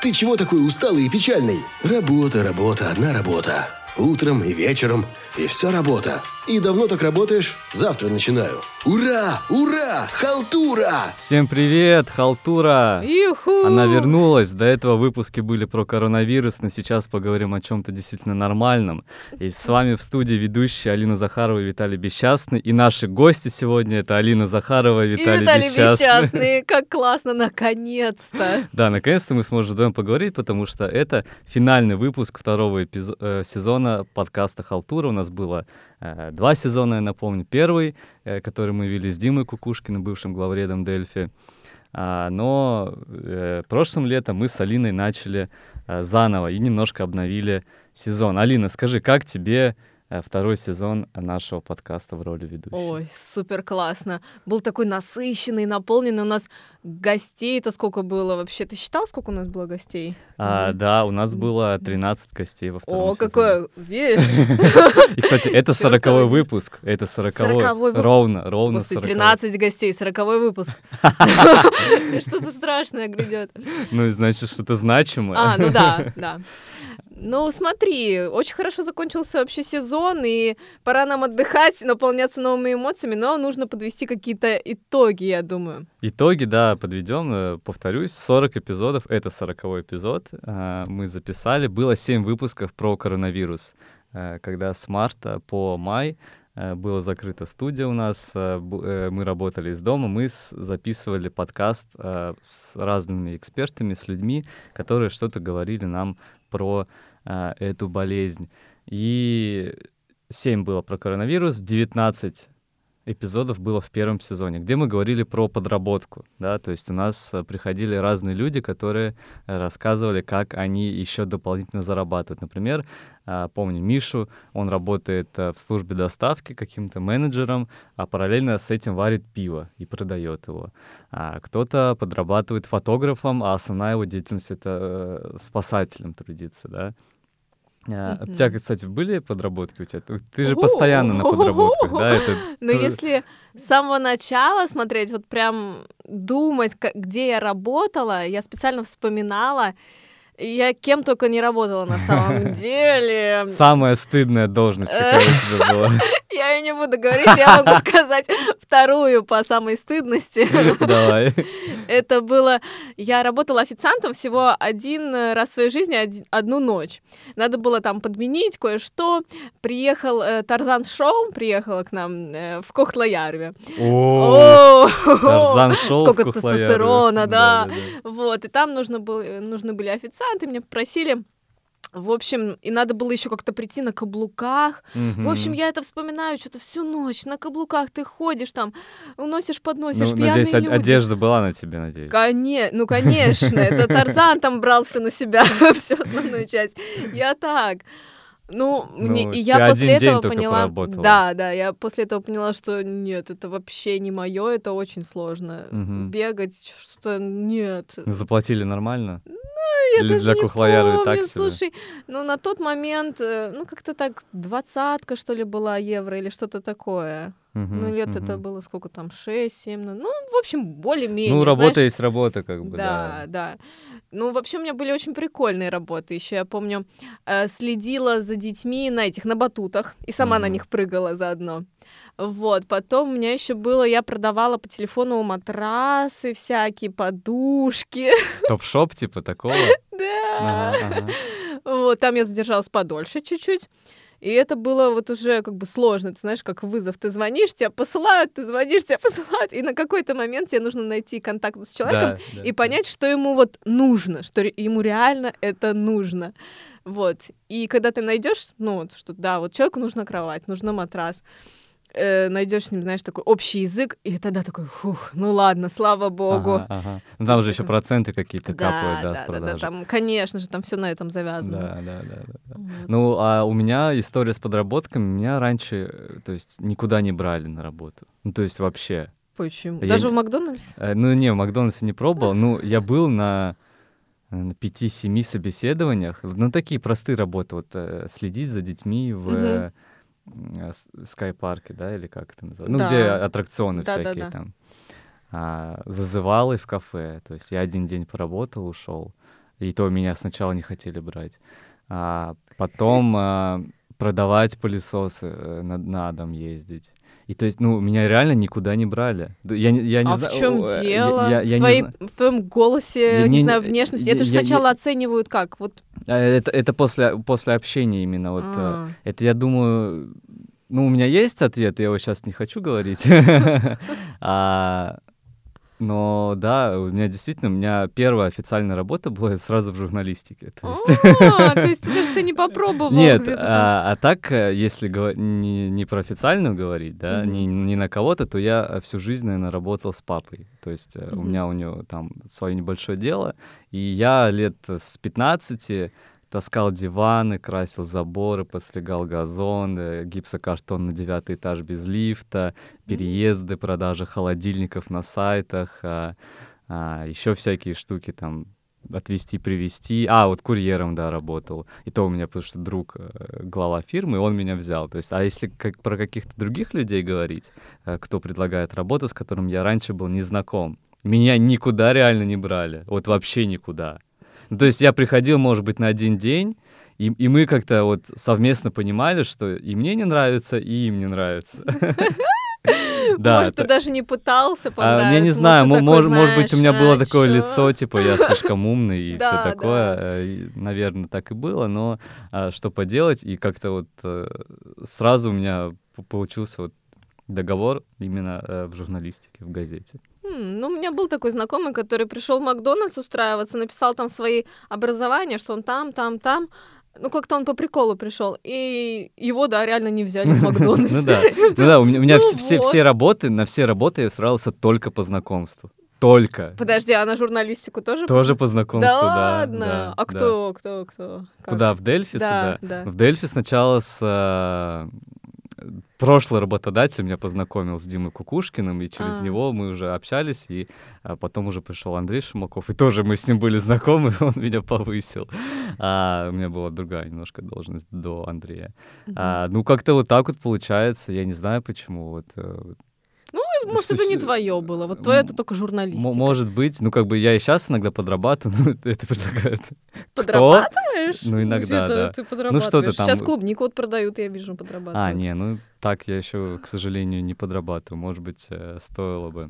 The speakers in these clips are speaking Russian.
Ты чего такой усталый и печальный? Работа, работа, одна работа. Утром и вечером. И все работа. И давно так работаешь? Завтра начинаю. Ура! Ура! Халтура! Всем привет, Халтура! Юху! Она вернулась. До этого выпуски были про коронавирус, но сейчас поговорим о чем-то действительно нормальном. И с вами в студии ведущие Алина Захарова и Виталий Бесчастный. И наши гости сегодня это Алина Захарова и Виталий, и Виталий Бесчастный. Бесчастный. Как классно, наконец-то! Да, наконец-то мы сможем вдвоем поговорить, потому что это финальный выпуск второго эпизо- э, сезона подкаста Халтура. У нас было два сезона, я напомню. Первый, э, который мы вели с Димой Кукушкиным, бывшим главредом Дельфи. А, но э, прошлым летом мы с Алиной начали э, заново и немножко обновили сезон. Алина, скажи, как тебе э, второй сезон нашего подкаста в роли ведущей? Ой, супер классно. Был такой насыщенный, наполненный. У нас гостей-то сколько было вообще? Ты считал, сколько у нас было гостей? А, Мгм. да, у нас было 13 гостей во втором О, сезоне. какое, видишь? И, кстати, это Чёрт сороковой ради. выпуск. Это сороковой. Сороковой вы- Ровно, ровно Господи, 40. 13 гостей, 40 выпуск. Что-то страшное грядет. Ну, значит, что-то значимое. А, ну да, да. Ну, смотри, очень хорошо закончился вообще сезон, и пора нам отдыхать, наполняться новыми эмоциями, но нужно подвести какие-то итоги, я думаю. Итоги, да, подведем. Э, Повторюсь, 40 эпизодов. Это 40 эпизод. а, Мы записали. Было 7 выпусков про коронавирус. э, Когда с марта по май э, была закрыта студия у нас, мы работали из дома, мы записывали подкаст с разными экспертами, с людьми, которые что-то говорили нам про э, эту болезнь. И 7 было про коронавирус, 19 эпизодов было в первом сезоне, где мы говорили про подработку, да, то есть у нас э, приходили разные люди, которые рассказывали, как они еще дополнительно зарабатывают. Например, а, помню Мишу, он работает э, в службе доставки каким-то менеджером, а параллельно с этим варит пиво и продает его. А кто-то подрабатывает фотографом, а основная его деятельность это э, спасателем трудиться, да. А, У Мгм. тебя, кстати, были подработки у тебя? Ты- же постоянно на подработках, да? Это Но то- если с самого начала смотреть, вот прям думать, ка- где я работала, я специально вспоминала, я кем только не работала на самом деле. Самая стыдная должность, какая у тебя была. Я и не буду говорить, я могу сказать вторую по самой стыдности. Давай. Это было... Я работала официантом всего один э, раз в своей жизни, один- одну ночь. Надо было там подменить кое-что. Приехал э, Тарзан Шоу, приехала к нам э, в Кохтлоярве. О, Тарзан шоу Сколько тестостерона, да. Вот, и там нужно было, нужны были официанты, меня попросили. В общем, и надо было еще как-то прийти на каблуках. В общем, я это вспоминаю что-то всю ночь. На каблуках ты ходишь там, уносишь, подносишь, Ну, пьяные надеюсь, люди. одежда была на тебе, надеюсь. Коне... Ну, конечно, это Тарзан там брал все на себя, всю основную часть. Я так. Ну, мне... Ну, и я после этого поняла... Да, да, я после этого поняла, что нет, это вообще не мое, это очень сложно. Мгм. Бегать, что-то нет. Ну, Заплатили нормально? Я Или даже для не так себе? Слушай, ну на тот момент, э, ну как-то так двадцатка, что ли, была евро или что-то такое. Мгм, Ну лет это мгм. было сколько там, 6-7, ну, в общем, более-менее. Ну, работа знаешь. есть работа, как бы, Да, да. да. Ну, вообще, у меня были очень прикольные работы. Еще я помню, э, следила за детьми на этих, на батутах, и сама на Мгм. них прыгала заодно. Вот, потом у меня еще было, я продавала по телефону матрасы всякие, подушки. Топ-шоп типа такого? Да. Вот, там я задержалась подольше чуть-чуть. И это было вот уже как бы сложно, ты знаешь, как вызов. Ты звонишь, тебя посылают, ты звонишь, тебя посылают, и на какой-то момент тебе нужно найти контакт с человеком, Да, да, и да. понять, что ему вот нужно, что ему реально это нужно. Вот. И когда ты найдешь, ну вот, что да, вот человеку нужна кровать, нужна матрас, э, найдешь с ним, знаешь, такой общий язык, и тогда такой, фух, ну ладно, слава богу. Ага, ага. Ну, там же еще проценты какие-то капают, да, да, с да, да, продажи. там, конечно же, там все на этом завязано. Да, да, да, да, да. Вот. Ну, а у меня история с подработками. Меня раньше, э, то есть, никуда не брали на работу. Ну, то есть, вообще. Почему? Я Даже не- в Макдональдс? Э, Ну, не, в Макдональдсе не пробовал. Ну, я был на на пяти-семи собеседованиях. Ну, такие простые работы. Вот следить за детьми в Мгм. Э, м, с- скайпарке, да, или как это называется? Ну, где Да. аттракционы Да-да-да. всякие там. А, зазывалы в кафе. То есть я один день поработал, ушел. И то меня сначала не хотели брать. А потом а, продавать пылесосы, э, на, на дом ездить. И то есть, ну, меня реально никуда не брали. Я, не- я не а знаю. в чем о, э, дело? Я, я- я в, не твоей- зна- в твоем голосе, Я не, не- знаю, внешности. я- Это же я- я- сначала оценивают как? Вот. А, Это, это после, после общения именно. Вот, э, а. Это я думаю, ну, у меня есть ответ, я его сейчас не хочу говорить. Но да, у меня действительно, у меня первая официальная работа была сразу в журналистике. То есть- А, То есть ты даже себя не попробовал Нет, а, а так, э, если не, не про официальную говорить, да, Мгм. не, не на кого-то, то я всю жизнь, наверное, работал с папой. То есть э, у меня у него там свое небольшое дело, и я лет с 15 таскал диваны, красил заборы, подстригал газон, гипсокартон на девятый этаж без лифта, переезды, продажа холодильников на сайтах, еще всякие штуки там отвезти, привезти. А, вот курьером, да, работал. И то у меня, потому что друг э, глава фирмы, он меня взял. То есть, а если как про каких-то других людей говорить, э, кто предлагает работу, с которым я раньше был не знаком, меня никуда реально не брали. Вот вообще никуда. То есть я приходил, может быть, на один день, и, и мы как-то вот совместно понимали, что и мне не нравится, и им не нравится. Да, Может, ты даже не пытался понравиться? я не знаю, может, быть, у меня было а, такое лицо, типа, я слишком умный и все такое. э, Наверное, так и было, но а, что поделать, и как-то вот э, сразу у меня получился вот договор именно э, в журналистике, в газете. Ну, у меня был такой знакомый, который пришел в Макдональдс устраиваться, написал там свои образования, что он там, там, там. Ну, как-то он по приколу пришел. И его, да, реально не взяли в Макдональдс. Ну да, ну да, у меня Ну все- работы, на все работы я устраивался только по знакомству. Только. Подожди, а на журналистику тоже? Тоже по знакомству, Да да. ладно? да, а да. кто, кто, кто? Как? Куда? В Дельфи Да, да. В Дельфи сначала с э, прошлый работодатель меня познакомил с Димой Кукушкиным, и через А. него мы уже общались, и а, потом уже пришел Андрей Шумаков, и тоже мы с ним были знакомы, он меня повысил. А, у меня была другая немножко должность до Андрея. А, ну, как-то вот так вот получается, я не знаю почему. Вот, э, Может, это не твое было. Вот твое это только журналистика. может быть, ну, как бы я и сейчас иногда подрабатываю, но это предлагают. Подрабатываешь? Ну, иногда, да. Ты Ну, что-то подрабатываешь. там- Сейчас клубнику вот продают, я вижу, подрабатывают. А, не, ну так я еще, к сожалению, не подрабатываю. Может быть, э, стоило бы.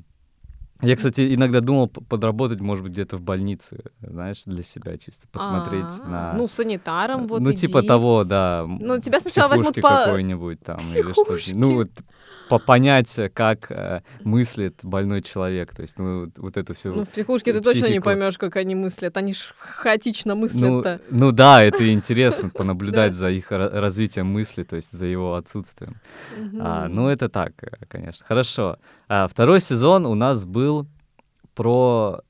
Я, кстати, иногда думал подработать, может быть, где-то в больнице, знаешь, для себя чисто посмотреть А, на... Ну, санитаром вот ну, типа иди. того, да. Ну, тебя сначала возьмут по- какой-нибудь там или Психушке. что-то. Ну, вот понять, э, как э, мыслит больной человек. То есть, ну, вот- вот это все. Ну, в психушке ты точно не психику. поймешь, как они мыслят. Они ж хаотично Ну, мыслят-то. ну да, это интересно, понаблюдать за их ра- развитием мысли, то есть за его отсутствием. А, ну, это так, э, конечно. Хорошо. А, второй сезон у нас был про,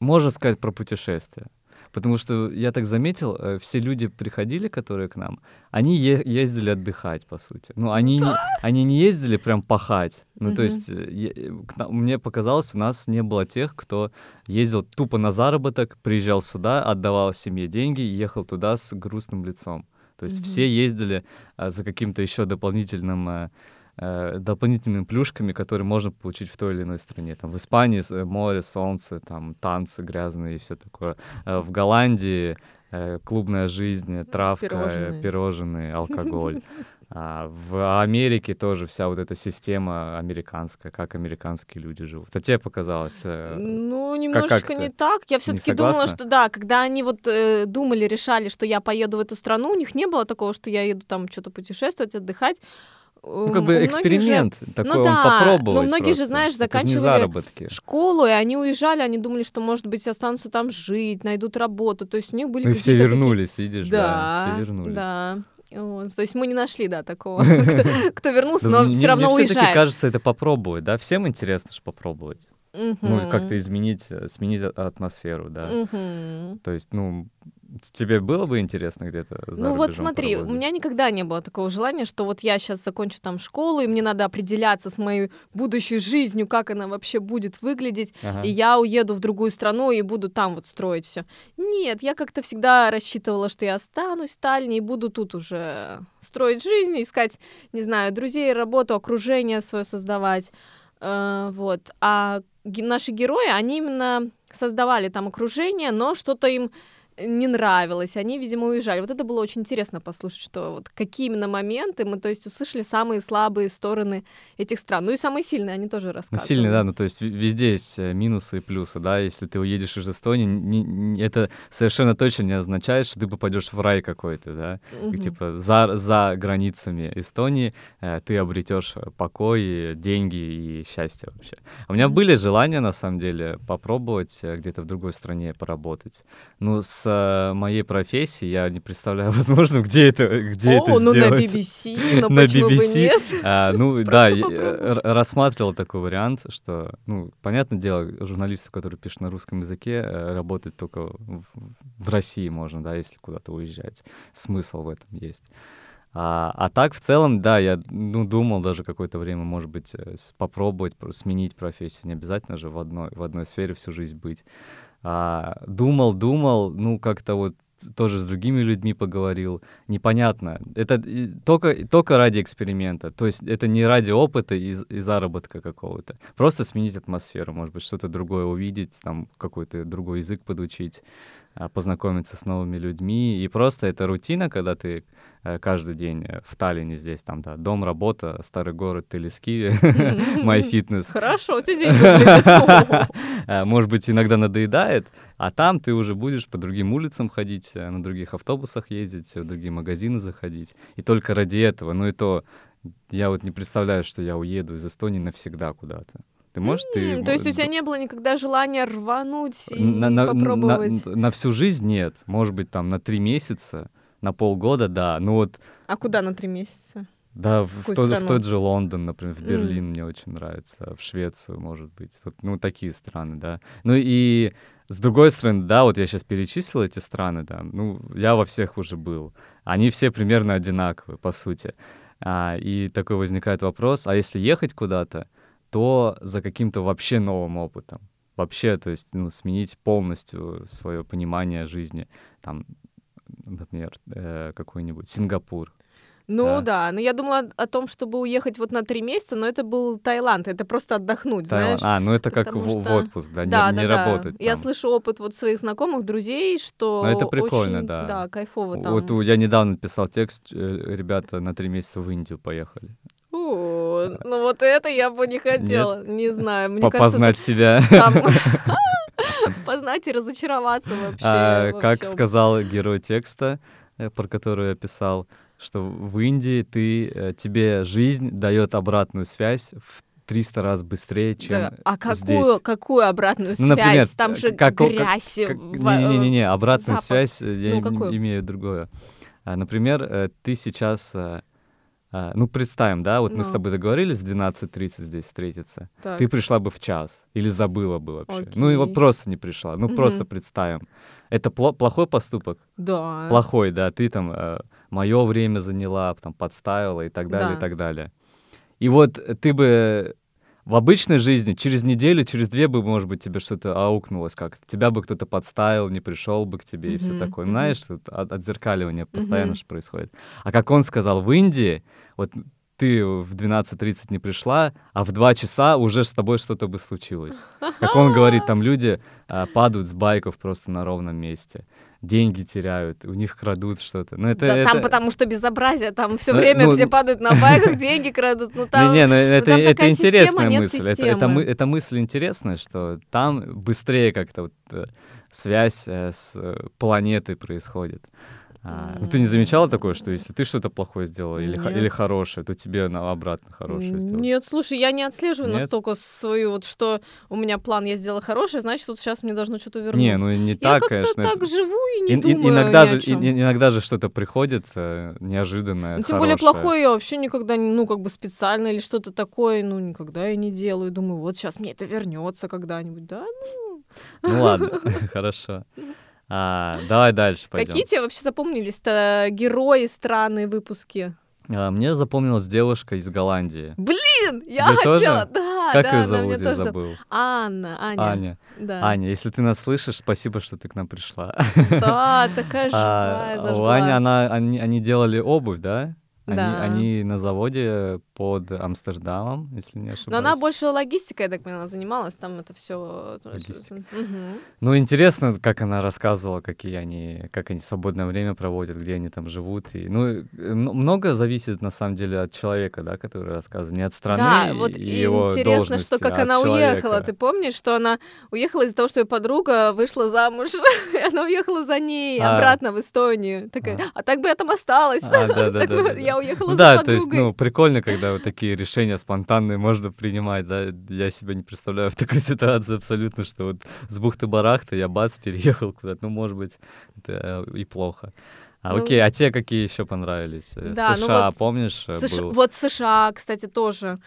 можно сказать, про путешествия. Потому что я так заметил, э, все люди приходили, которые к нам, они е- ездили отдыхать, по сути. Ну, они, не, они не ездили прям пахать. Ну, то Мгм. есть, э, е- э, нам- мне показалось, у нас не было тех, кто ездил тупо на заработок, приезжал сюда, отдавал семье деньги и ехал туда с грустным лицом. То есть Мгм. все ездили а, за каким-то еще дополнительным э, э, дополнительными плюшками, которые можно получить в той или иной стране. Там в Испании э, море, солнце, там танцы грязные и все такое. Э, В Голландии э, клубная жизнь, травка, э, Пирожные. пирожные, алкоголь. А в Америке тоже вся вот эта система американская, как американские люди живут. А тебе показалось? э, Ну, немножечко как не ты? так. Я все-таки думала, что да, когда они вот э, думали, решали, что я поеду в эту страну, у них не было такого, что я еду там что-то путешествовать, отдыхать. Ну, как бы эксперимент такой, он да, попробовать но многие же, просто. знаешь, Это ж не заканчивали школу, и они уезжали, они думали, что, может быть, останутся там жить, найдут работу. То есть у них были Ну и все какие-то такие- вернулись, видишь, да, Да, все вернулись. да. Вот. То есть мы не нашли, да, такого, кто- кто вернулся, но мне- все равно мне уезжает. кажется, это попробовать, да, всем интересно же попробовать. Ну, и как-то изменить, э, сменить атмосферу, да. Мгм. То есть, ну, тебе было бы интересно где-то Ну вот смотри, у поработать? меня никогда не было такого желания, что вот я сейчас закончу там школу, и мне надо определяться с моей будущей жизнью, как она вообще будет выглядеть, Ага. и я уеду в другую страну и буду там вот строить все. Нет, я как-то всегда рассчитывала, что я останусь в Таллине и буду тут уже строить жизнь, искать, не знаю, друзей, работу, окружение свое создавать. Э, вот. А наши герои, они именно создавали там окружение, но что-то им не нравилось, они, видимо, уезжали. Вот это было очень интересно послушать, что вот какие именно моменты мы, то есть, услышали самые слабые стороны этих стран. Ну и самые сильные они тоже Ну, рассказывали. сильный, да, ну то есть везде есть э, минусы и плюсы, да, если ты уедешь из Эстонии, не- не- это совершенно точно не означает, что ты попадешь в рай какой-то, да, и, Мгм. типа за, за границами Эстонии э, ты обретешь покой, деньги и счастье вообще. А у меня Мгм. были желания, на самом деле, попробовать э, где-то в другой стране поработать. Ну, с э, моей профессией я не представляю возможным, где это, где О, это ну на сделать. BBC, ну На почему бы BBC. нет? А, ну да, я, э, рассматривал такой вариант, что, ну, понятное дело, журналистов, которые пишут на русском языке, э, работать только в, в России можно, да, если куда-то уезжать. Смысл в этом есть. А, а так, в целом, да, я ну, думал даже какое-то время, может быть, э, попробовать про- сменить профессию. Не обязательно же в одной, в одной сфере всю жизнь быть. А, думал, думал, ну, как-то вот тоже с другими людьми поговорил. Непонятно. Это только, только ради эксперимента. То есть это не ради опыта и, и заработка какого-то. Просто сменить атмосферу, может быть, что-то другое увидеть, там какой-то другой язык подучить, познакомиться с новыми людьми. И просто это рутина, когда ты э, каждый день э, в Таллине здесь, там, да, дом, работа, старый город, Телескиве, MyFitness. Хорошо, у тебя день. Э, Может быть, иногда надоедает, а там ты уже будешь по другим улицам ходить, э, на других автобусах ездить, в другие магазины заходить. И только ради этого, ну и то, я вот не представляю, что я уеду из Эстонии навсегда куда-то. Ты можешь, ты... То есть у тебя не было никогда желания рвануть и на, на- попробовать? на- на всю жизнь нет. Может быть, там на три месяца, на полгода, да. Ну вот, А куда на три месяца? да, в, в тот, в тот же Лондон, например, в. Берлин мне очень нравится, в Швецию, может быть. Вот, ну, такие страны, да. Ну и с другой стороны, да, вот я сейчас перечислил эти страны, да, ну, я во всех уже был. Они все примерно одинаковые, по сути. А, и такой возникает вопрос, а если ехать куда-то, то за каким-то вообще новым опытом. Вообще, то есть, ну, сменить полностью свое понимание жизни. Там, например, э, какой-нибудь Сингапур. Ну Да. да, но я думала о том, чтобы уехать вот на три месяца, но это был Таиланд, это просто отдохнуть, Таиланд. знаешь. А, ну это как потому в, в что- отпуск, да, не, да, не да, да. работать. Я там. слышу опыт вот своих знакомых, друзей, что Ну, это прикольно, очень, да. Да, кайфово там. Вот я недавно писал текст, э, ребята на три месяца в Индию поехали. О, ну вот это я бы не хотела, не знаю, мне По- кажется, себя. там познать и разочароваться вообще. А, как сказал герой текста, э, про который я писал, что в Индии ты, э, тебе жизнь дает обратную связь в 300 раз быстрее, чем Да, А какую, здесь. какую обратную Ну, например, связь? Там же как- грязь. Не-не-не, обратную Запад. связь я Ну, какую? имею другое. А, Например, э, ты сейчас... э, а, Ну, представим, да, вот мы с Ну. тобой договорились в 12.30 здесь встретиться. Так. Ты пришла бы в час или забыла бы вообще. Ну, и вот Окей. просто не пришла. Ну, просто Мгм. представим. Это пло- плохой поступок? Да. Плохой, да. Ты там мое время заняла, там, подставила и так далее, Да. и так далее. И вот э, ты бы в обычной жизни через неделю, через две бы, может быть, тебе что-то аукнулось как-то. Тебя бы кто-то подставил, не пришел бы к тебе и все такое. мгм. Знаешь, тут от- отзеркаливание постоянно Мгм. же происходит. А как он сказал, в Индии, вот ты в 12.30 не пришла, а в 2 часа уже с тобой что-то бы случилось. Как он говорит, там люди а, падают с байков просто на ровном месте. Деньги теряют, у них крадут что-то. Ну, это, Да, это... там потому что безобразие, там все Ну, время ну, все падают на байках, деньги крадут, ну там... Не, не, ну это, там это система, интересная нет мысль. Это, это, мы- эта мысль интересная, что там быстрее как-то вот, э, связь э, с э, планетой происходит. А, ну, ты не замечала такое, что если ты что-то плохое сделала или, Нет. или хорошее, то тебе на обратно хорошее сделают? Нет, слушай, я не отслеживаю Нет? настолько свою, вот что у меня план, я сделала хороший, значит, вот сейчас мне должно что-то вернуться. Не, ну не я так, как-то конечно. так это- живу и не ин- думаю иногда, же, и- иногда же что-то приходит э, неожиданное, Ну, тем более хорошее. плохое я вообще никогда, не- ну, как бы специально или что-то такое, ну, никогда я не делаю. Думаю, вот сейчас мне это вернется когда-нибудь, да? Ну ладно, хорошо. А, давай дальше пойдем. Какие тебе вообще запомнились-то герои, страны, выпуски? А, мне запомнилась девушка из Голландии. Блин, я Тебе тоже? хотела, да, как да, ее она зовут? мне Я тоже забыл. Анна, Аня. Аня. Да. Аня, если ты нас слышишь, спасибо, что ты к нам пришла. Да, такая А, живая, у зажгла. Ани, она, они, они делали обувь, да? Они, Да. они на заводе под Амстердамом, если не ошибаюсь. Но она больше логистикой, я так поняла, занималась, там это все. Логистика. Ну, интересно, как она рассказывала, какие они, как они свободное время проводят, где они там живут. И, ну, э, много зависит, на самом деле, от человека, да, который рассказывает, не от страны Да, и, вот и его интересно, что как а она уехала. человека. Ты помнишь, что она уехала из-за того, что ее подруга вышла замуж, и она уехала за ней А. обратно в Эстонию. Такая, а так бы я там осталась. А, да, да, да, да. Я уехала за да, то есть, подругой. ну, прикольно, когда вот такие решения спонтанные можно принимать, да. Я себя не представляю в такой ситуации абсолютно, что вот с бухты-барахты я бац, переехал куда-то. Ну, может быть, это и плохо. А Ну, окей, а те какие еще понравились? Э, Да, ну США, вот помнишь, э, США был? Вот США, кстати, тоже.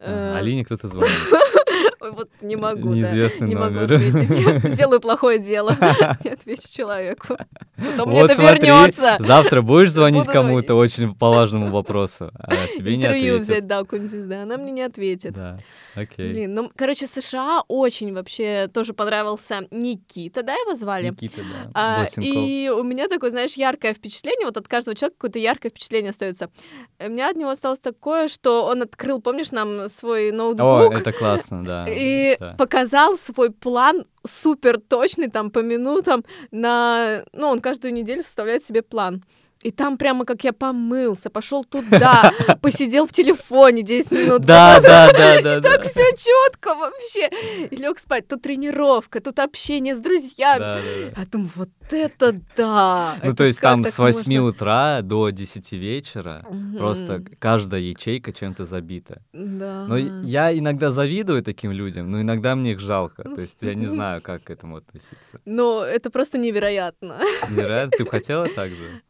Ага, Э, Алине кто-то звонит. Вот не могу, да. Неизвестный Не могу ответить. Сделаю плохое дело. Не отвечу человеку. Потом мне это вернется. завтра будешь звонить кому-то очень по важному вопросу, а тебе не Интервью взять, да, у какой-нибудь звезды. Она мне не ответит. Да, окей. Блин, ну, короче, США очень вообще тоже понравился Никита, да, его звали? Никита, да, А, и у меня такое, знаешь, яркое впечатление, вот от каждого человека какое-то яркое впечатление остается. У меня от него осталось такое, что он открыл, помнишь, нам свой О, ноутбук это классно, да. и да. показал свой план супер точный, там, по минутам, на... Ну, он каждую неделю составляет себе план. И там прямо как я помылся, пошел туда, посидел в телефоне 10 минут, Да, да, да, да, да. так все четко вообще. И лег спать. Тут тренировка, тут общение с друзьями. Да, да, да. Я думаю, вот это да! Ну, Это то есть там с 8 можно? утра до 10 вечера просто каждая ячейка чем-то забита. Да. Но я иногда завидую таким людям, но иногда мне их жалко. То есть я не знаю, как к этому относиться. Но это просто невероятно. Невероятно, ты бы хотела так же?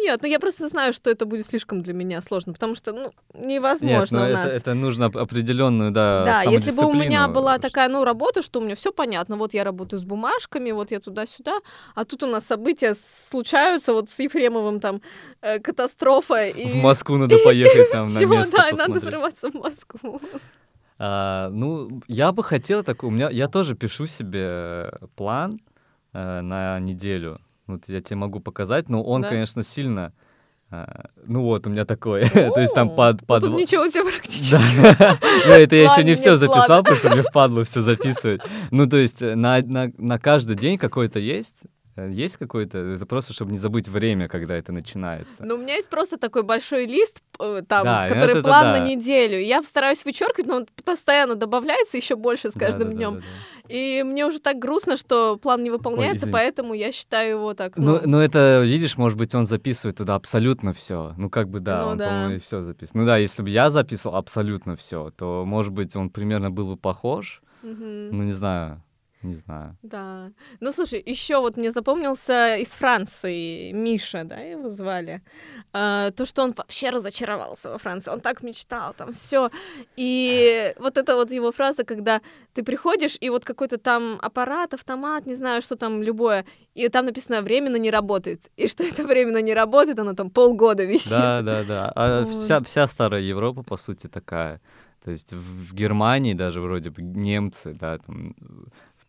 Э, Нет, ну я просто знаю, что это будет слишком для меня сложно, потому что, ну, невозможно Нет, у ну это, нас. это нужно оп- определенную, да, Да, если бы у меня была такая, ну, работа, что у меня все понятно, вот я работаю с бумажками, вот я туда-сюда, а тут у нас события случаются, вот с Ефремовым там э, катастрофа, и... В Москву надо поехать там на место да, надо срываться в Москву. А, ну, я бы хотел такой, у меня, я тоже пишу себе план э, на неделю. Вот я тебе могу показать, но он, Да? конечно, сильно, а, ну вот у меня такой, то есть там под, ну под Тут ничего у тебя практически. Да. Ну, это я еще не все записал, потому что мне впадло все записывать. Ну, то есть э, на каждый день какой-то есть? Э, Есть какой-то? Это просто, чтобы не забыть время, когда это начинается. Ну, у меня есть просто такой большой лист, э, там, Да, который это план да. на неделю. Я стараюсь вычеркивать, но он постоянно добавляется еще больше с каждым днем. Да-да-да-да-да. И мне уже так грустно, что план не выполняется, извини. поэтому я считаю его так. Ну, Ну, ну, это, видишь, может быть, он записывает туда абсолютно все. Ну, как бы да, Ну он, да. по-моему, все записывает. Ну да, если бы я записывал абсолютно все, то, может быть, он примерно был бы похож. мгм. Ну, не знаю, не знаю. Да. Ну, слушай, еще вот мне запомнился из Франции Миша, да, его звали. А, то, что он вообще разочаровался во Франции. Он так мечтал, там все. И вот это вот его фраза, когда ты приходишь, и вот какой-то там аппарат, автомат, не знаю, что там, любое, и там написано «временно не работает». И что это временно не работает, оно там полгода висит. Да, да, да. А Вот. вся, вся старая Европа, по сути, такая. То есть в, Германии даже вроде бы немцы, да, там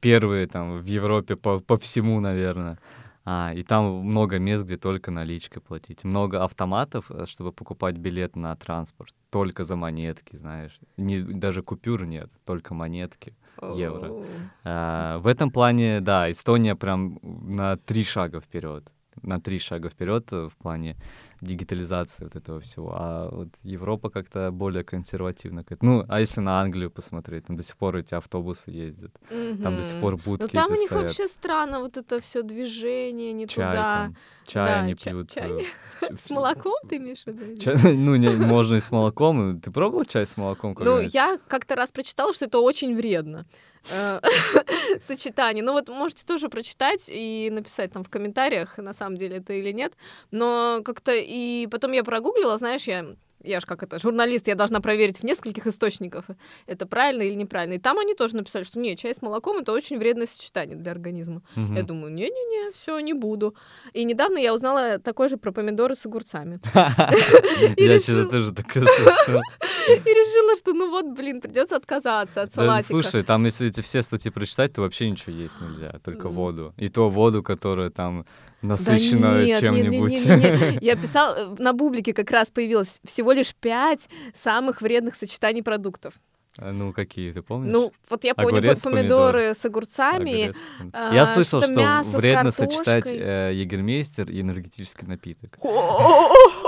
первые там в Европе по, по всему, наверное. А, и там много мест, где только наличкой платить. Много автоматов, э, чтобы покупать билет на транспорт. Только за монетки, знаешь. Не, даже купюр нет, только монетки. евро. А, в этом плане, да, Эстония прям на три шага вперед. На три шага вперед э, в плане дигитализации вот этого всего. А вот Европа как-то более консервативна. Ну, а если на Англию посмотреть, там до сих пор эти автобусы ездят. Там до сих пор Ну будки там у них стоят. вообще странно вот это все движение не чай туда. там. Чай Да, они ча- пьют. чай. э, С молоком ты имеешь в виду? чай- ну, не, можно и с молоком. Ты пробовал чай с молоком? Ну, я как-то раз прочитала, что это очень вредно. Э, Сочетание. Ну вот можете тоже прочитать и написать там в комментариях, на самом деле это или нет. Но как-то и потом я прогуглила, знаешь, я я же как это, журналист, я должна проверить в нескольких источниках, это правильно или неправильно. И там они тоже написали, что нет, чай с молоком это очень вредное сочетание для организма. Мгм. Я думаю, не-не-не, все, не буду. И недавно я узнала такое же про помидоры с огурцами. Я что-то тоже так. И решила, что ну вот, блин, придется отказаться от Да, салатика. слушай, там, если эти все статьи прочитать, то вообще ничего есть нельзя, только воду. И то воду, которая там насыщена нет, нет, чем-нибудь. нет, нет, нет. Я писала, э, на бублике как раз появилось всего лишь пять самых вредных сочетаний продуктов. А, Ну, какие, ты помнишь? Ну, вот я помню помидоры помидор. с огурцами. Огурец. а, Я слышал, что что мясо вредно сочетать э, егермейстер и энергетический напиток. Энергетический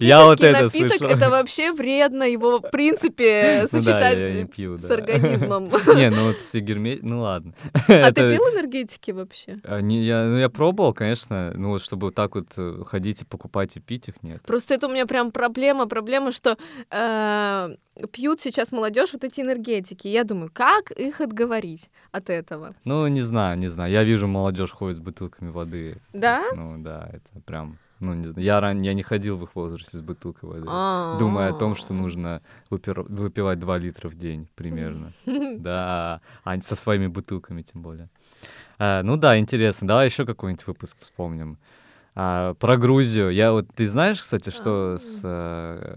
Я вот это напиток слышал. это вообще вредно его в принципе Ну да, сочетать не пью, с да. организмом. Не, ну вот с егермей... Ну ладно. А ты пил энергетики вообще? А, не, я, ну, я пробовал, конечно, ну вот чтобы вот так вот э, ходить и покупать и пить их, нет. Просто это у меня прям проблема, проблема, что э, пьют сейчас молодежь вот эти энергетики. Я думаю, как их отговорить от этого? Ну, не знаю, не знаю. Я вижу, молодежь ходит с бутылками воды. Да? есть, Ну да, это прям, ну не знаю. Я, ран... я не ходил в их возрасте с бутылкой воды. А. Думая о том, что нужно выпир- выпивать 2 литра в день примерно. Да, а со своими бутылками тем более. А, ну да, интересно. Давай еще какой-нибудь выпуск вспомним. А, про Грузию. Я вот, ты знаешь, кстати, что с... э,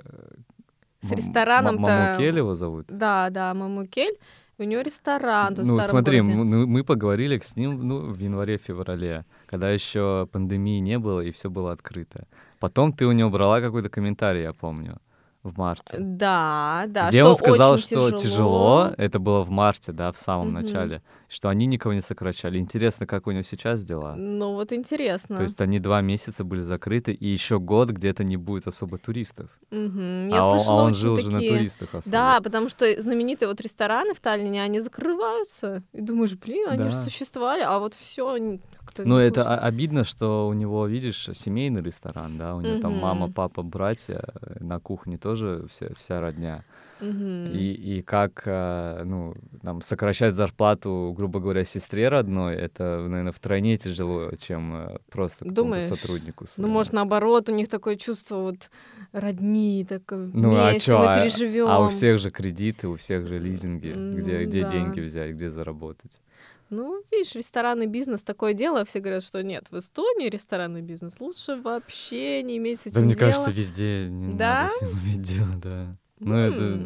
С рестораном-то- Мамукель его зовут? Да, да, Мамукель. У него ресторан Ну, смотри, городе. м- ну, мы поговорили с ним ну, в январе-феврале, когда еще пандемии не было и все было открыто. Потом ты у него брала какой-то комментарий, я помню, в марте. Да, да. где что он сказал, очень что тяжело. это было в марте, да, в самом Мгм. начале, что они никого не сокращали. Интересно, как у него сейчас дела. Ну вот интересно. То есть они два месяца были закрыты, и еще год где-то не будет особо туристов. Мгм. Я а, он- слышала а он жил же на такие- туристах особо. Да, потому что знаменитые вот рестораны в Таллине, они закрываются. И думаешь, блин, они же Да. существовали, а вот все как-то Ну, это обидно, что у него, видишь, семейный ресторан, да, у него там мама, папа, братья, э, на кухне тоже вся, вся родня. Мгм. И, и как, э, ну, там, сокращать зарплату, грубо говоря, сестре родной, это, наверное, втройне тяжело, чем э, просто Думаешь? сотруднику Ну, своему. может, наоборот, у них такое чувство вот родни, такое Ну, а чё, мы а- переживем. А у всех же кредиты, у всех же лизинги, где, М, где да. деньги взять, где заработать. Ну, видишь, ресторанный бизнес такое дело, все говорят, что нет, в Эстонии ресторанный бизнес лучше вообще не иметь с этим Да, мне дела. кажется, везде не Да? надо с ним иметь дело, да. Ну, это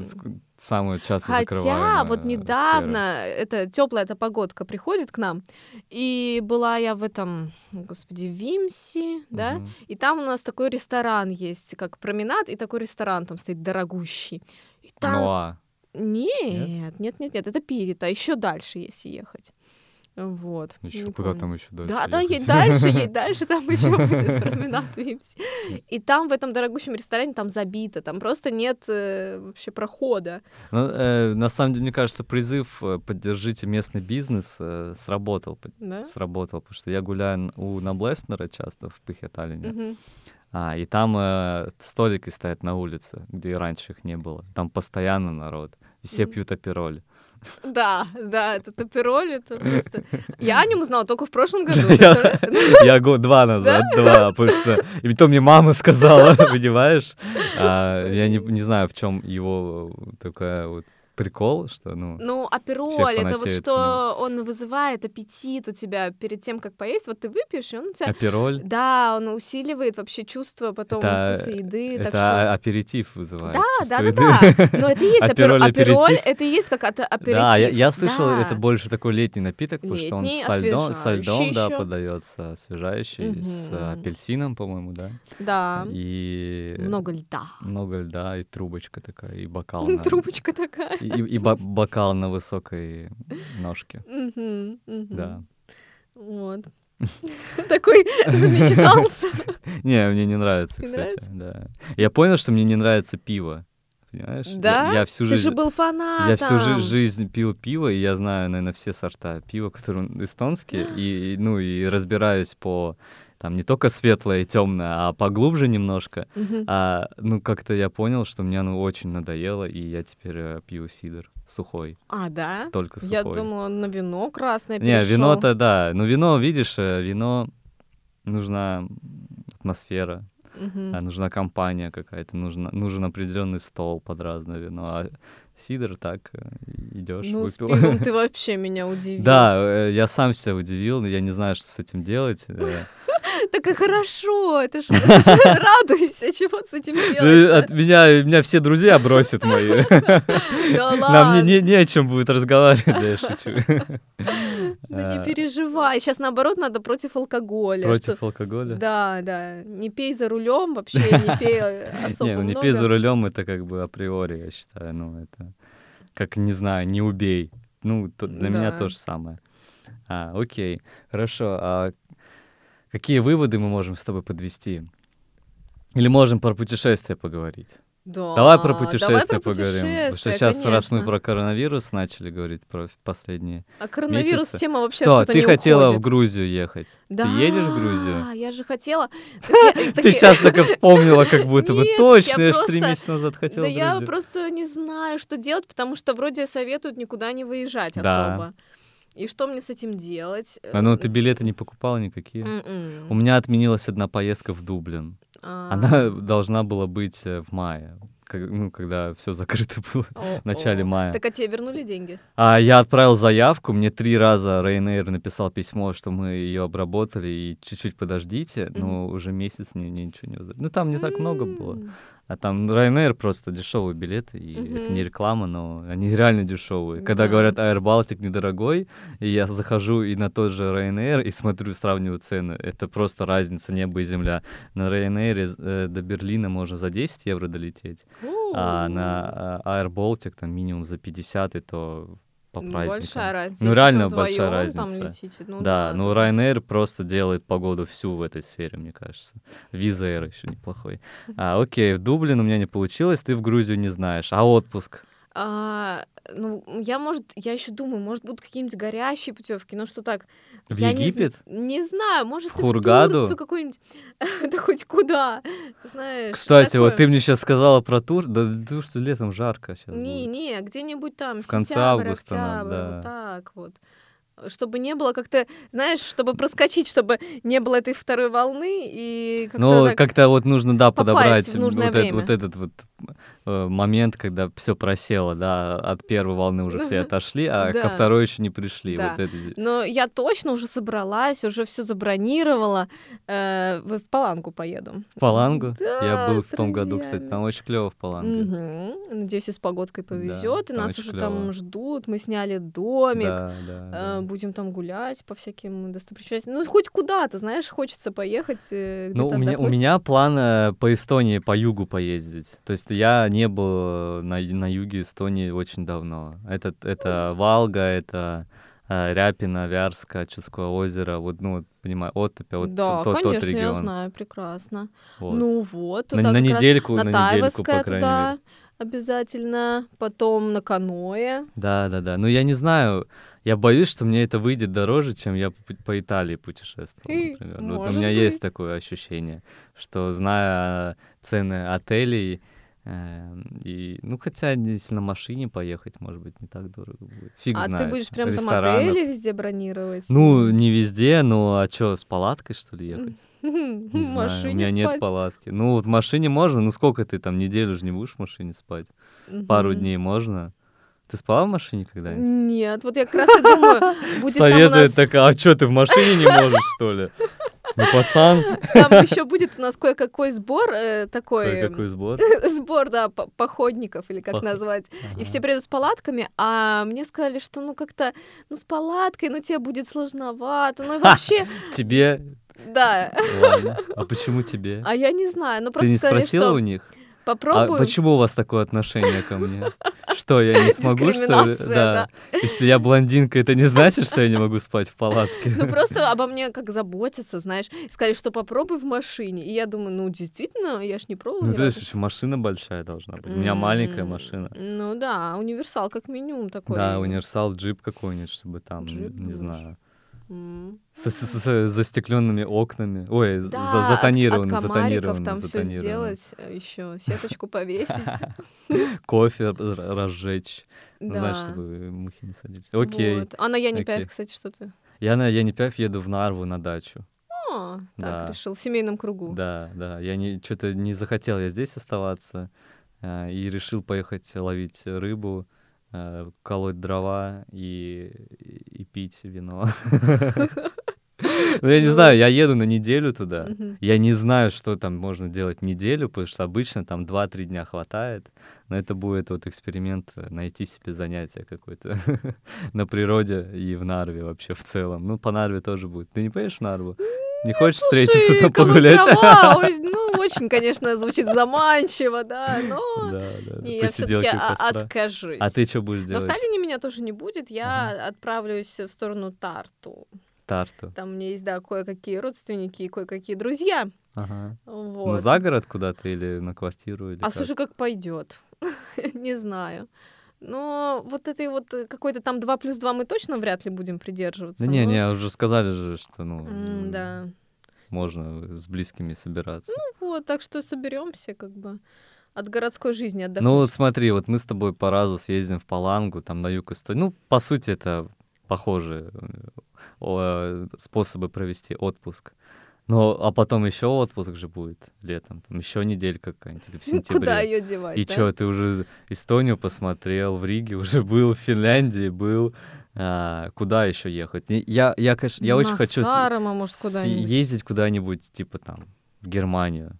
самое часто Хотя вот сфера. недавно это теплая эта погодка приходит к нам, и была я в этом, господи, Вимси, да, Мгм. и там у нас такой ресторан есть, как променад, и такой ресторан там стоит дорогущий. И там Ноа. нет, нет, нет, нет, это Пирита, еще дальше, если ехать. Вот. Еще куда помню. там еще дальше? Да, да, едь дальше, едь дальше, там еще будет променад Вимси. И там в этом дорогущем ресторане там забито, там просто нет э, вообще прохода. Ну, э, на самом деле, мне кажется, призыв э, «поддержите местный бизнес» э, сработал. Да? Сработал, потому что я гуляю у Наблеснера часто в Пыхеталине, Мгм. а, и там э, столики стоят на улице, где раньше их не было. Там постоянно народ, и все Мгм. пьют апероль. Да, да, это тапероль, это просто... Я о нем узнала только в прошлом году. Я- представляешь? Я год два назад, два, потому что... И то мне мама сказала, понимаешь? А, Я не знаю, в чем его такая вот прикол, что, ну... Ну, апероль, это вот что он вызывает аппетит у тебя перед тем, как поесть. Вот ты выпьешь, и он у тебя... Апероль Да, он усиливает вообще чувство потом Это- вкуса еды. так Это что... а- аперитив вызывает. Да, да, да, да. Но это и есть Апероль, апероль. Апероль это и есть как аперитив. Да, я, я слышал, Да. это больше такой летний напиток, потому что он Летний, со льдом, со льдом да, подается, освежающий, с Мгм. апельсином, по-моему, да. Да. И Много льда. много льда, и трубочка такая, и бокал. Трубочка такая. И, и- и бо- бокал на высокой ножке. Да. Вот. Такой замечтался. Не, мне не нравится, кстати. Да. Я понял, что мне не нравится пиво. Понимаешь? Я- Да? Я, всю Ты жизнь. же был фанатом. Я всю жи- жизнь пил пиво, и я знаю, наверное, все сорта пива, которые эстонские, и, и, ну, и разбираюсь по там не только светлое и темное, а поглубже немножко. Мгм. А, ну, как-то я понял, что мне оно очень надоело, и я теперь э, пью сидр сухой, А, да? только сухой. Я думала, на вино красное Не, перешёл. вино-то да. Ну, вино, видишь, э, вино нужна атмосфера, Мгм. а, нужна компания какая-то, нужна, нужен определенный стол под разное вино. А сидр так идешь, Ну, с выпил. пивом ты вообще меня удивил. Да, э, я сам себя удивил, но я не знаю, что с этим делать. Так и хорошо, это же радуйся, чего с этим Ну, делать. От меня, меня все друзья бросят мои. Да Нам ладно. не, не, не о чем будет разговаривать, да, я шучу. Да не А, переживай. Сейчас наоборот надо против алкоголя. Против алкоголя? Да, да. Не пей за рулем вообще, не пей особо Не, ну не пей за рулем, это как бы априори, я считаю, ну это как, не знаю, не убей. Ну, для меня то же самое. А, окей, хорошо. А какие выводы мы можем с тобой подвести? Или можем про путешествия поговорить? Да, давай про давай путешествия про поговорим. Потому что сейчас, раз мы конечно. про коронавирус начали говорить про последние. А коронавирус месяцы. тема вообще Что, что-то ты не хотела в уходит. Грузию ехать? Да, едешь в Грузию? я же хотела. Ты сейчас только вспомнила, как будто бы точно, я же три месяца назад хотела Да в я просто не знаю, что делать, потому что вроде советуют никуда не выезжать особо. И что мне с этим делать? А ну ты билеты не покупала никакие? М-м. У меня отменилась одна поездка в Дублин. А. Она должна была быть э, в мае, ну, когда все закрыто было, О, в начале мая. Так а тебе вернули деньги? А я отправил заявку, мне три раза Ryanair написал письмо, что мы ее обработали и чуть-чуть подождите, но уже месяц мне, мне ничего не возвращали. Ну там не так много было. А там Ryanair просто дешевые билеты, и это Мгм. не реклама, но они реально дешевые. Когда Да. говорят Air Baltic недорогой, и я захожу и на тот же Ryanair и смотрю, сравниваю цены, это просто разница небо и земля. На Ryanair э, до Берлина можно за 10 евро долететь, а на э, Air Baltic там минимум за 50, и то по праздникам. Большая разница. Ну, реально большая вдвоём там разница. летите, ну да, ну то- Ryanair просто делает погоду всю в этой сфере, мне кажется. Виза Air еще неплохой. А, окей, в Дублин у меня не получилось, ты в Грузию не знаешь. А отпуск? А, ну, я, может, я еще думаю, может, будут какие-нибудь горящие путевки, ну что так. В я не Египет? Не, знаю, может, В Хургаду? в Турцию какую-нибудь, да хоть куда, знаешь. Кстати, вот ты мне сейчас сказала про тур, да потому что летом жарко сейчас Не, будет. не, где-нибудь там, В конце августа октябрь, да. вот так вот. Чтобы не было как-то, знаешь, чтобы проскочить, чтобы не было этой второй волны и как-то Ну, как-то вот нужно, да, подобрать вот, время. вот этот вот момент, когда все просело, да, от первой волны уже все отошли, а ко Да. второй еще не пришли. Да. Вот это... Но я точно уже собралась, уже все забронировала. Э, в Палангу поеду. В Палангу? Да, Я был в том году, кстати, там очень клево в Паланге. Мгм. Надеюсь, и с погодкой повезет, и там нас уже клёво. там ждут. Мы сняли домик. Да, да, да. э, Будем там гулять по всяким достопримечательностям. Ну, хоть куда-то, знаешь, хочется поехать. э, Ну, у меня, у меня план э, по Эстонии, по югу поездить. То есть я не был на, на юге Эстонии очень давно. Это, это Валга, это э, Ряпино, Вярска, Чудское озеро, вот, ну, понимаю, Оттопе, вот да, тот, тот конечно, я регион. знаю, прекрасно. Вот. Ну вот, на, на раз недельку, на недельку, по крайней туда мере. обязательно, потом на каноэ. Да, да, да. Ну, я не знаю, я боюсь, что мне это выйдет дороже, чем я по, Италии путешествовал, например. Вот у меня есть быть. такое ощущение, что зная цены отелей, и, ну, хотя если на машине поехать, может быть, не так дорого будет. Фиг а знает. ты будешь прям там отели везде бронировать? Ну, не везде, ну, а что, с палаткой, что ли, ехать? в Не у машине меня нет палатки. Ну, вот в машине можно, ну, сколько ты там, неделю же не будешь в машине спать? Пару дней можно. Ты спала в машине когда-нибудь? Нет, вот я как раз и думаю, будет там у Советует нас, такая, а что, ты в машине не можешь, что ли? Ну, пацан, там еще будет у нас кое-какой сбор э, такой, какой какой сбор. сбор, да, по- походников или как назвать. И все приедут с палатками, а мне сказали, что ну как-то, ну с палаткой, ну тебе будет сложновато, ну и вообще, Тебе, да. ладно. А почему тебе? А я не знаю, ну Ты просто не сказали, спросила что у них? А попробую. почему у вас такое отношение ко мне? Что, я не смогу, что ли? Дискриминация, да. Если я блондинка, это не значит, что я не могу спать в палатке. Ну просто обо мне как заботятся, знаешь. Сказали, что попробуй в машине. И я думаю, ну действительно, я ж не пробовала Ну, разу. еще машина большая должна быть. У меня маленькая машина. Ну да, универсал как минимум такой. Да, универсал, джип какой-нибудь, чтобы там, не знаю, С, с- с застекленными окнами. Ой, Да, за- от- от, комариков затонированный, там все затонированный. сделать, еще сеточку повесить. Кофе разжечь. Ну, Да. знаешь, чтобы мухи не садились. Окей. Вот. А на я не окей. кстати, что ты? Я на Янипяв еду в Нарву на дачу. Да. так, решил, в семейном кругу. Да, да. Я не что-то не захотел я здесь оставаться а, и решил поехать ловить рыбу, колоть дрова и, и, и пить вино. Ну, я не Ну. знаю, я еду на неделю туда. Я не знаю, что там можно делать неделю, потому что обычно там 2-3 дня хватает. Но это будет вот эксперимент э, найти себе занятие какое-то на природе и в Нарве вообще в целом. Ну, по Нарве тоже будет. Ты не поедешь в Нарву? Не хочешь встретиться Слушай, как бы погулять? права, Ну, очень, конечно, звучит заманчиво, да, но Да, да, не, я все-таки откажусь. А ты что будешь Но в делать? Таллине меня тоже не будет, я отправлюсь в сторону Тарту. Тарту. Там у меня есть, да, кое-какие родственники и кое-какие друзья. Ага. Вот. Ну, за город куда-то или на квартиру? Или А как? слушай, как пойдет? Не знаю. Но вот этой вот э, какой-то там 2 плюс 2 мы точно вряд ли будем придерживаться. Да не, но- не, уже сказали же, что, ну, М, Да. можно с близкими собираться. Вот, так что соберемся как бы от городской жизни отдохнуть. Ну вот смотри, вот мы с тобой по разу съездим в Палангу, там на юг Эстонии. Ну, по сути, это похожие э, способы провести отпуск. Но, а потом еще отпуск же будет летом, там еще неделька какая-нибудь или в сентябре. Куда ее девать? И да? что, ты уже Эстонию посмотрел, в Риге уже был, в Финляндии был. А, куда еще ехать? Я, я, конечно, я очень На хочу Сарама, может, куда-нибудь. ездить куда-нибудь, типа там, в Германию.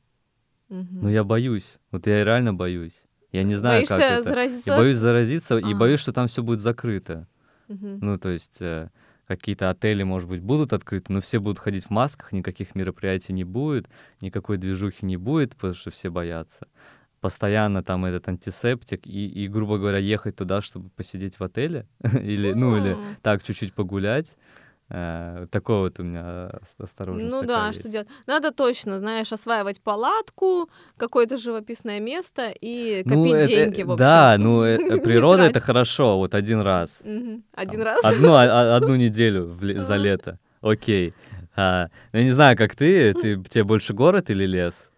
Мгм. Но я боюсь. Вот я реально боюсь. Я не знаю, Боишься как это. заразиться? Я боюсь заразиться и А. боюсь, что там все будет закрыто. Мгм. Ну, то есть э, какие-то отели, может быть, будут открыты, но все будут ходить в масках, никаких мероприятий не будет, никакой движухи не будет, потому что все боятся. Постоянно там этот антисептик и, и, грубо говоря, ехать туда, чтобы посидеть в отеле или, ну, или так чуть-чуть погулять. Э, такое вот у меня ос- осторожность Ну да, есть. что делать? Надо точно, знаешь, осваивать палатку, какое-то живописное место и копить Ну, это- деньги, в общем. Да, ну э, природа это хорошо, вот один раз. Мгм. Один раз? Одну, а- а- одну неделю за А. лето. Окей. А, ну, я не знаю, как ты, тебе больше город или лес?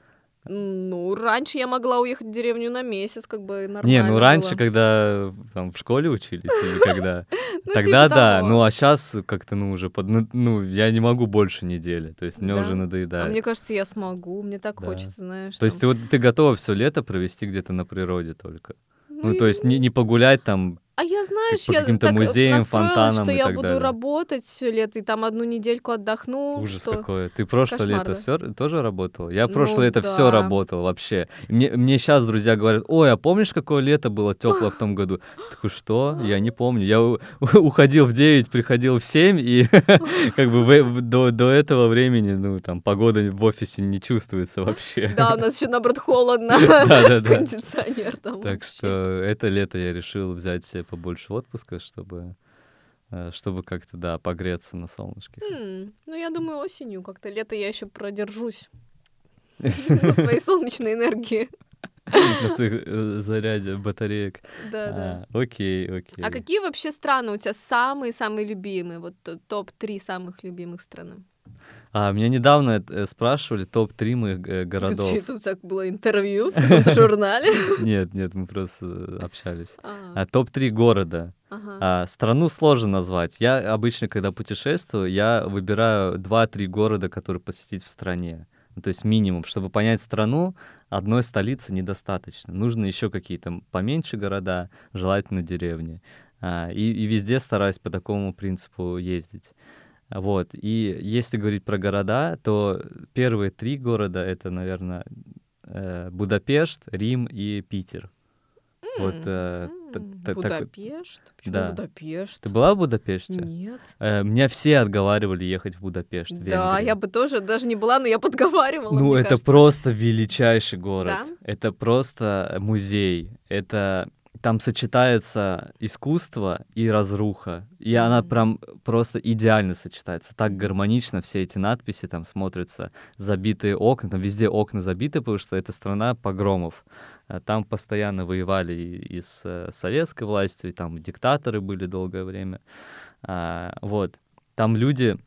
Ну, раньше я могла уехать в деревню на месяц, как бы нормально Не, ну раньше, было. когда там в школе учились или когда, Ну, тогда типа да. того. Ну а сейчас как-то ну уже под, ну, ну, я не могу больше недели, то есть мне Да? уже А надоедает. мне кажется, я смогу, мне так Да. хочется, знаешь. То есть ты вот ты готова все лето провести где-то на природе только. Ну, и- то есть не погулять там А я, знаешь, я так музеям, настроилась, фонтанам что я буду далее. работать все лето и там одну недельку отдохну. Ужас что... какой. Ты прошлое Кошмар, лето да? все тоже работал? Я Ну прошлое лето все да. работал вообще. Мне, мне сейчас друзья говорят, ой, а помнишь, какое лето было теплое в том году? Такой, что? Я не помню. Я у- уходил в 9, приходил в 7, и как бы в- до, до этого времени, ну, там, погода в офисе не чувствуется вообще. Да, у нас еще наоборот холодно. Кондиционер там. Так что это лето я решил взять себе побольше отпуска, чтобы э, чтобы как-то, да, погреться на солнышке. М, Ну, я думаю, осенью как-то лето я еще продержусь на своей солнечной энергии. На своих э, заряде батареек. Да, да. Окей, окей. А какие вообще страны у тебя самые-самые любимые? Вот т- топ-3 самых любимых страны. А, меня недавно э, спрашивали топ-3 моих э, городов. У тебя было интервью в каком-то журнале? Нет, нет, мы просто э, общались. А, А, топ-3 города. ага. А, страну сложно назвать. Я обычно, когда путешествую, я выбираю 2-3 города, которые посетить в стране. Ну, то есть минимум. Чтобы понять страну, одной столицы недостаточно. Нужно еще какие-то поменьше города, желательно деревни. А, и, и везде стараюсь по такому принципу ездить. Вот. И если говорить про города, то первые три города это, наверное, Будапешт, Рим и Питер. Вот, э, т- м, т- такой- Будапешт? Почему Да. Будапешт? Ты была в Будапеште? Нет. Э, Меня все отговаривали ехать в Будапешт. в Да, Венгрию. я бы тоже даже не была, но я подговаривала. Ну, это кажется. просто величайший город. Да? Это просто музей. Это там сочетается искусство и разруха. И она Мгм. прям просто идеально сочетается. Так гармонично все эти надписи там смотрятся. Забитые окна. Там везде окна забиты, потому что это страна погромов. А Там постоянно воевали и, и с э, советской властью, и там диктаторы были долгое время. А, вот. Там люди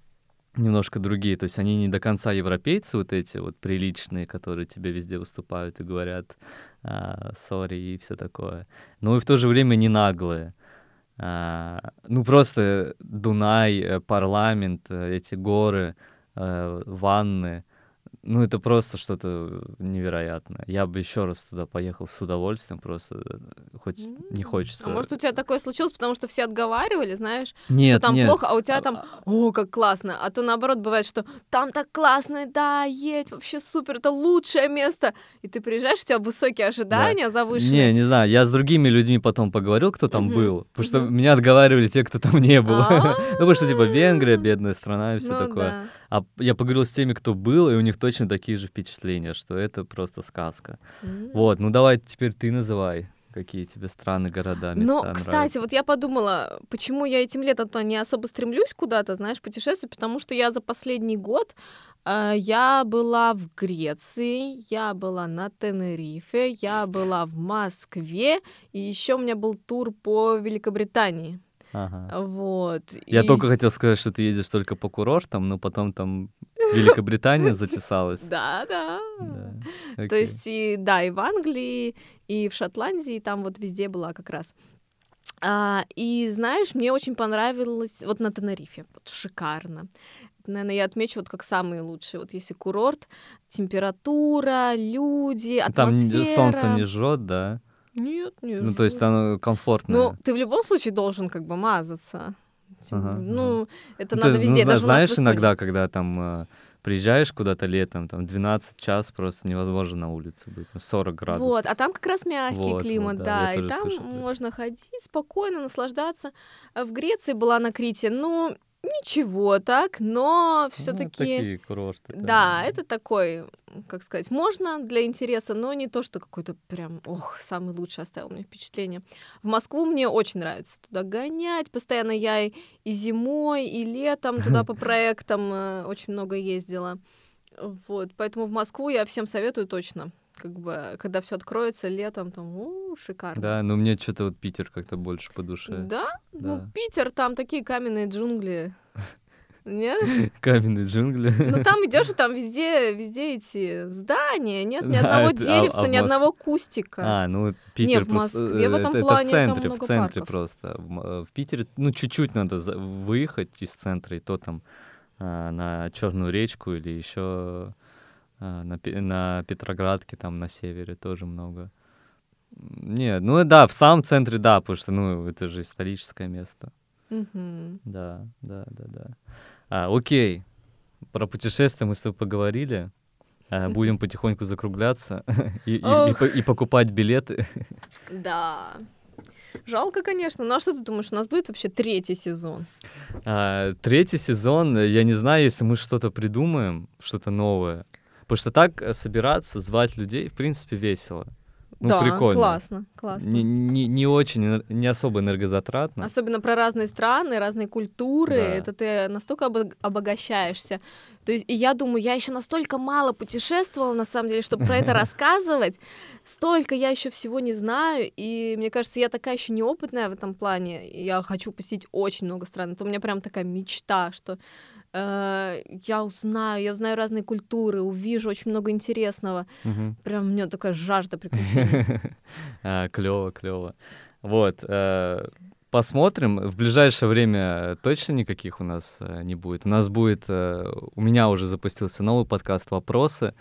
немножко другие, то есть они не до конца европейцы, вот эти вот приличные, которые тебе везде выступают и говорят сори и все такое. Но и в то же время не наглые. А, ну просто Дунай, э, парламент, э, эти горы, э, ванны, ну, это просто что-то невероятное. Я бы еще раз туда поехал с удовольствием, просто э, хоть не хочется. А может, у тебя такое случилось, потому что все отговаривали, знаешь, нет, что там нет. плохо, а у тебя там, о, как классно. А то наоборот бывает, что там так классно, да, едь, вообще супер, это лучшее место. И ты приезжаешь, у тебя высокие ожидания завышенные. Не, не знаю, я с другими людьми потом поговорил, кто там Мгм, был, потому что мгм. меня отговаривали те, кто там не был. А. Ну, потому что, типа, Венгрия, бедная страна и все Ну такое. да. А я поговорил с теми, кто был, и у них точно такие же впечатления, что это просто сказка. М. Вот, ну давай теперь ты называй, какие тебе страны, города, места Но, кстати, нравятся. вот я подумала, почему я этим летом-то не особо стремлюсь куда-то, знаешь, путешествовать, потому что я за последний год э, я была в Греции, я была на Тенерифе, я была в Москве, и еще у меня был тур по Великобритании. Ага. Вот. Я и- только хотел сказать, что ты едешь только по курортам, но потом там Великобритания затесалась. Да, да. То есть, и, да, и в Англии, и в Шотландии, там вот везде была как раз. А, и знаешь, мне очень понравилось вот на Тенерифе, вот шикарно. Наверное, я отмечу вот как самые лучшие. Вот если курорт, температура, люди, Там атмосфера. солнце не жжет, да? Нет, не Ну, то есть оно комфортное. Ну, ты в любом случае должен как бы мазаться. Ага, Ну, это Ну, надо ну, везде, зна- даже знаешь, иногда, когда там э, приезжаешь куда-то летом, там 12 час просто невозможно на улице быть, ну, 40 градусов. Вот, а там как раз мягкий Вот, вот, климат, да, да, я и там это. можно ходить спокойно, наслаждаться. А В Греции была на Крите, ну, ничего так, но Ну, все-таки, такие курорты. да, это такой, как сказать, можно для интереса, но не то, что какой-то прям, ох, самый лучший оставил мне впечатление. В Москву мне очень нравится туда гонять, постоянно я и, и зимой, и летом туда по проектам э, очень много ездила. Вот, поэтому в Москву я всем советую точно. Как бы, когда все откроется летом, там, у, шикарно. Да, но мне что-то вот Питер как-то больше по душе. Да? Да. Ну, Питер, там такие каменные джунгли. Нет? Каменные джунгли. Ну там идешь, и там везде, везде эти здания, нет ни одного это- а- деревца, а в ни Мос- одного кустика. А, ну Питер в просто... Москве в э, этом это, плане в там центре, много в центре парков. просто. В, в Питере, ну, чуть-чуть надо за- выехать из центра, и то там а, на Черную речку или еще на, Пе- на Петроградке, там на севере тоже много. Нет, ну да, в самом центре, да, потому что, ну, это же историческое место. Мгм. Да, да, да, да. А, окей, про путешествия мы с тобой поговорили. А, Будем потихоньку закругляться и, и- и и покупать билеты. Да. Жалко, конечно. Ну а что ты думаешь, у нас будет вообще третий сезон? А, Третий сезон, э, я не знаю, если мы что-то придумаем, что-то новое. Потому что так э, собираться, звать людей, в принципе, весело. Ну, да, прикольно. классно, классно. Не, не, не очень, не особо энергозатратно. Особенно про разные страны, разные культуры. Да. Это ты настолько обо- обогащаешься. То есть, и я думаю, я еще настолько мало путешествовала, на самом деле, чтобы про это рассказывать. Столько я еще всего не знаю. И мне кажется, я такая еще неопытная в этом плане. Я хочу посетить очень много стран. Это у меня прям такая мечта, что я узнаю, я узнаю разные культуры, увижу очень много интересного. Мгм. Прям у меня такая жажда приключений. Клево, клево. Вот. э, Посмотрим. В ближайшее время точно никаких у нас э, не будет. У нас будет... э, У меня уже запустился новый подкаст «Вопросы».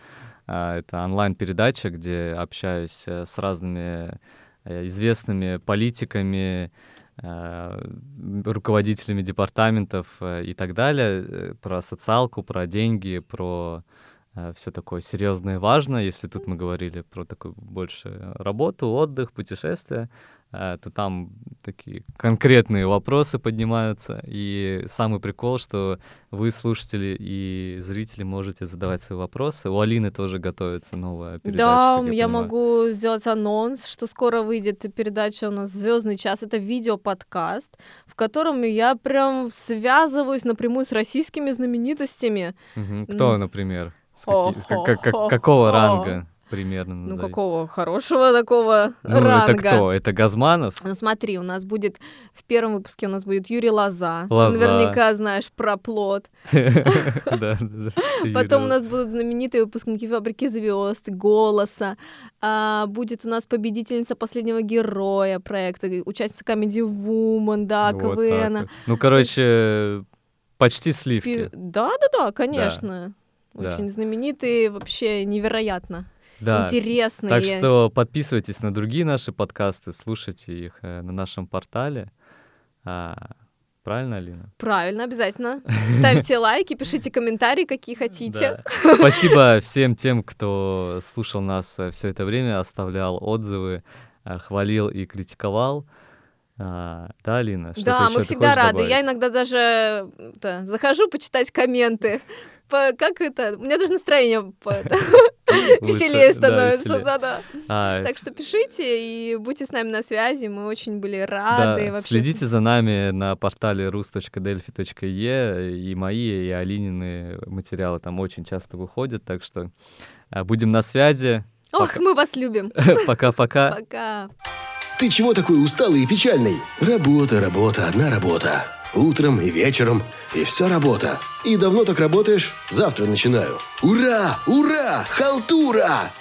А, Это онлайн-передача, где общаюсь э, с разными э, известными политиками, э, руководителями департаментов э, и так далее, э, про социалку, про деньги, про все такое серьезное и важное. Если тут мы говорили про такую больше работу, отдых, путешествия, э, то там такие конкретные вопросы поднимаются. И самый прикол, что вы, слушатели и зрители, можете задавать свои вопросы. У Алины тоже готовится новая передача. Да, я понимаю. могу сделать анонс, что скоро выйдет передача у нас Звездный час. Это видеоподкаст, в котором я прям связываюсь напрямую с российскими знаменитостями. Мгм. Кто, например? С каки- как- как- как- какого ранга примерно? Ну, назови? какого хорошего такого Ну, ранга. это кто? Это Газманов? Ну смотри, у нас будет в первом выпуске у нас будет Юрий Лоза. Лоза. Наверняка знаешь про плод. Потом у нас будут знаменитые выпускники фабрики звезд, голоса. А, будет у нас победительница последнего героя проекта, участница Comedy Woman, да, КВН. Ну, короче, почти сливки. Да, да, да, конечно. Очень знаменитые, вообще невероятно Да. интересные. Так что подписывайтесь на другие наши подкасты, слушайте их э, на нашем портале. А, правильно, Алина? Правильно, обязательно. Ставьте лайки, пишите комментарии, какие хотите. Да. Спасибо всем тем, кто слушал нас все это время, оставлял отзывы, э, хвалил и критиковал. А, да, Алина? Что Да, мы всегда рады. добавить? Я иногда даже это, захожу почитать комменты. По- как это? У меня даже настроение веселее становится. Да-да. А, Так что пишите и будьте с нами на связи. Мы очень были рады. следите за нами на портале rus.delphi.e, и мои, и Алинины материалы там очень часто выходят, так что а, будем на связи. Ох, мы вас любим. Пока-пока. Пока. Ты чего такой усталый и печальный? Работа, работа, одна работа. Утром и вечером. И все работа. И давно так работаешь? Завтра начинаю. Ура! Ура! Халтура!